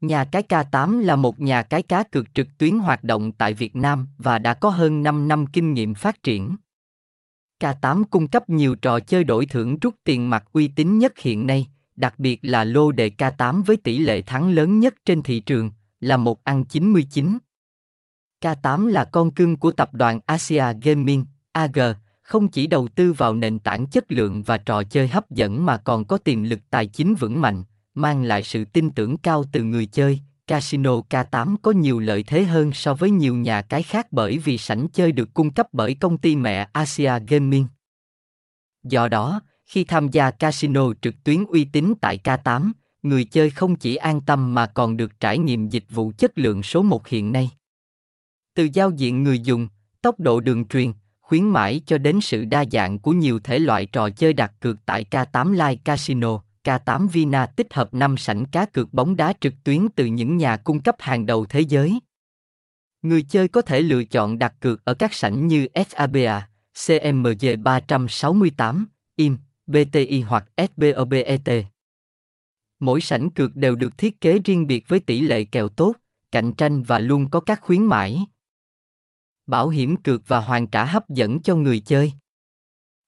Nhà cái K8 là một nhà cái cá cược trực tuyến hoạt động tại Việt Nam và đã có hơn 5 năm kinh nghiệm phát triển. K8 cung cấp nhiều trò chơi đổi thưởng rút tiền mặt uy tín nhất hiện nay, đặc biệt là lô đề K8 với tỷ lệ thắng lớn nhất trên thị trường, là một ăn 99. K8 là con cưng của tập đoàn Asia Gaming, AG, không chỉ đầu tư vào nền tảng chất lượng và trò chơi hấp dẫn mà còn có tiềm lực tài chính vững mạnh, mang lại sự tin tưởng cao từ người chơi. Casino K8 có nhiều lợi thế hơn so với nhiều nhà cái khác bởi vì sảnh chơi được cung cấp bởi công ty mẹ Asia Gaming. Do đó, khi tham gia casino trực tuyến uy tín tại K8, người chơi không chỉ an tâm mà còn được trải nghiệm dịch vụ chất lượng số một hiện nay. Từ giao diện người dùng, tốc độ đường truyền, khuyến mãi cho đến sự đa dạng của nhiều thể loại trò chơi đặt cược tại K8 Live Casino, K8 Vina tích hợp 5 sảnh cá cược bóng đá trực tuyến từ những nhà cung cấp hàng đầu thế giới. Người chơi có thể lựa chọn đặt cược ở các sảnh như SABA, CMG 368, IM, BTI hoặc SBOBET. Mỗi sảnh cược đều được thiết kế riêng biệt với tỷ lệ kèo tốt, cạnh tranh và luôn có các khuyến mãi. Bảo hiểm cược và hoàn trả hấp dẫn cho người chơi.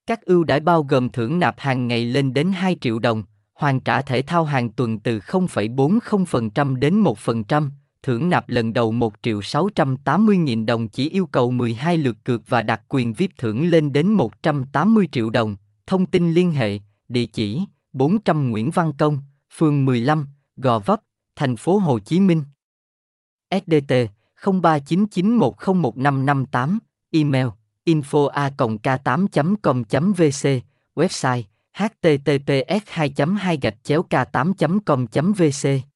Các ưu đãi bao gồm thưởng nạp hàng ngày lên đến 2 triệu đồng, hoàn trả thể thao hàng tuần từ 0,40% đến 1%, thưởng nạp lần đầu 1 triệu 680 nghìn đồng chỉ yêu cầu 12 lượt cược và đặc quyền VIP thưởng lên đến 180 triệu đồng. Thông tin liên hệ, địa chỉ 400 Nguyễn Văn Công, phường 15, Gò Vấp, thành phố Hồ Chí Minh. SDT 0399101558, email info a k 8 com vc website https 2 2 gạch chéo k 8 com vc